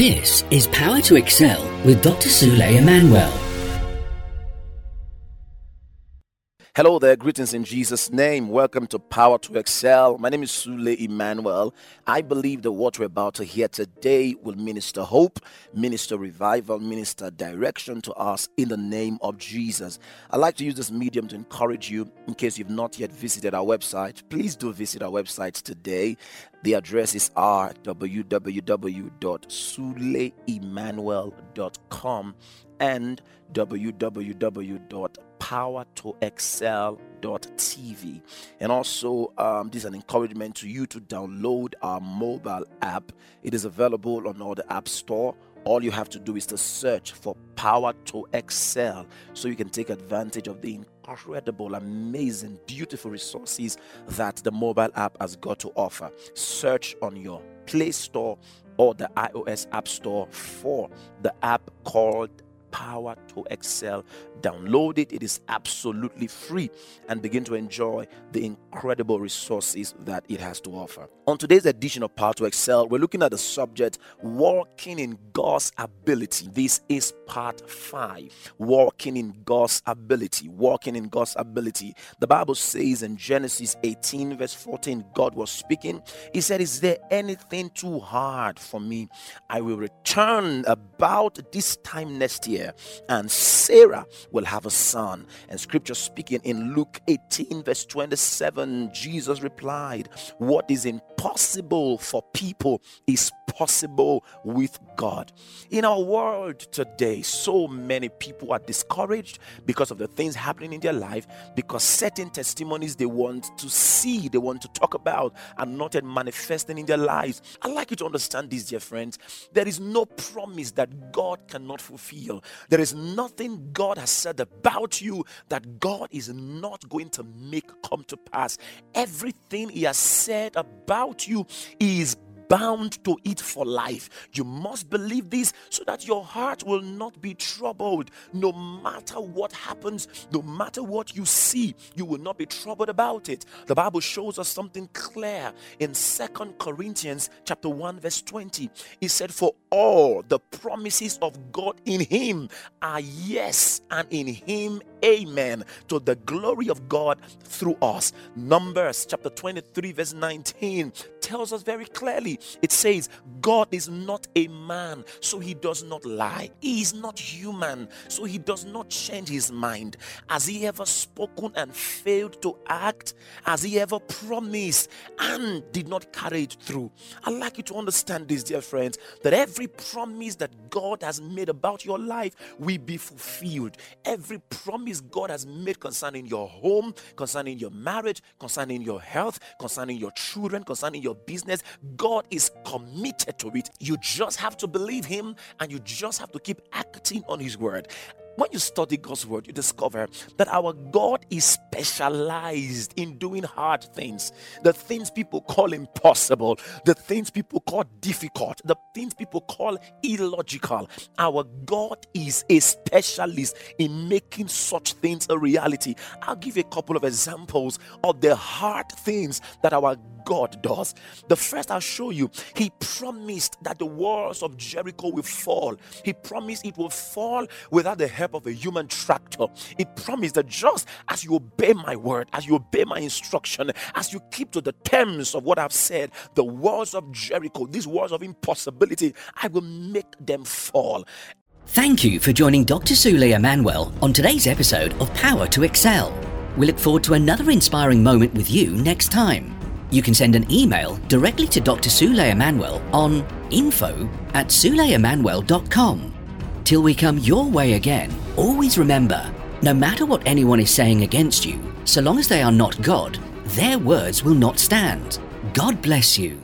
This is Power to Excel with Dr. Sule Emmanuel. Hello there, greetings in Jesus' name. Welcome to Power to Excel. My name is Sule Emmanuel. I believe that what we're about to hear today will minister hope, minister revival, minister direction to us in the name of Jesus. I'd like to use this medium to encourage you in case you've not yet visited our website. Please do visit our website today. The address is www.suleemmanuel.com and www.powertoexcel.tv. And also, um, this is an encouragement to you to download our mobile app. It is available on all the App Store. All you have to do is to search for Power to Excel so you can take advantage of the incredible, amazing, beautiful resources that the mobile app has got to offer. Search on your Play Store or the iOS App Store for the app called Power to Excel. Download it, it is absolutely free, and begin to enjoy the incredible resources that it has to offer. On today's edition of Power to Excel, we're looking at the subject walking in God's ability. This is part five walking in God's ability. Walking in God's ability. The Bible says in Genesis 18, verse 14, God was speaking. He said, Is there anything too hard for me? I will return about this time next year year, and Sarah will have a son. And scripture speaking in Luke 18, verse 27, Jesus replied, What is impossible for people is possible with God. In our world today, so many people are discouraged because of the things happening in their life, because certain testimonies they want to see, they want to talk about, are not yet manifesting in their lives. I'd like you to understand this, dear friends. There is no promise that God cannot fulfill. There is nothing God has said about you that God is not going to make come to pass. Everything He has said about you is bound to it for life. You must believe this so that your heart will not be troubled. No matter what happens, no matter what you see, you will not be troubled about it. The Bible shows us something clear in Second Corinthians chapter 1 verse 20. It said for all the promises of God in him are yes and in him amen to the glory of God through us. Numbers chapter 23 verse 19 tells us very clearly it says, God is not a man, so he does not lie. He is not human, so he does not change his mind. Has he ever spoken and failed to act? Has he ever promised and did not carry it through? I'd like you to understand this, dear friends, that every promise that God has made about your life will be fulfilled. Every promise God has made concerning your home, concerning your marriage, concerning your health, concerning your children, concerning your business, God is committed to it. You just have to believe Him and you just have to keep acting on His word when you study God's word, you discover that our God is specialized in doing hard things. The things people call impossible, the things people call difficult, the things people call illogical. Our God is a specialist in making such things a reality. I'll give a couple of examples of the hard things that our God does. The first I'll show you, He promised that the walls of Jericho will fall. He promised it will fall without the help of a human tractor. He promised that just as you obey my word, as you obey my instruction, as you keep to the terms of what I've said, the walls of Jericho, these walls of impossibility, I will make them fall. Thank you for joining Dr. Sule Emmanuel on today's episode of Power to Excel. We look forward to another inspiring moment with you next time. You can send an email directly to Dr. Sule Emmanuel on info at suleemmanuel.com. Till we come your way again, always remember no matter what anyone is saying against you, so long as they are not God, their words will not stand. God bless you.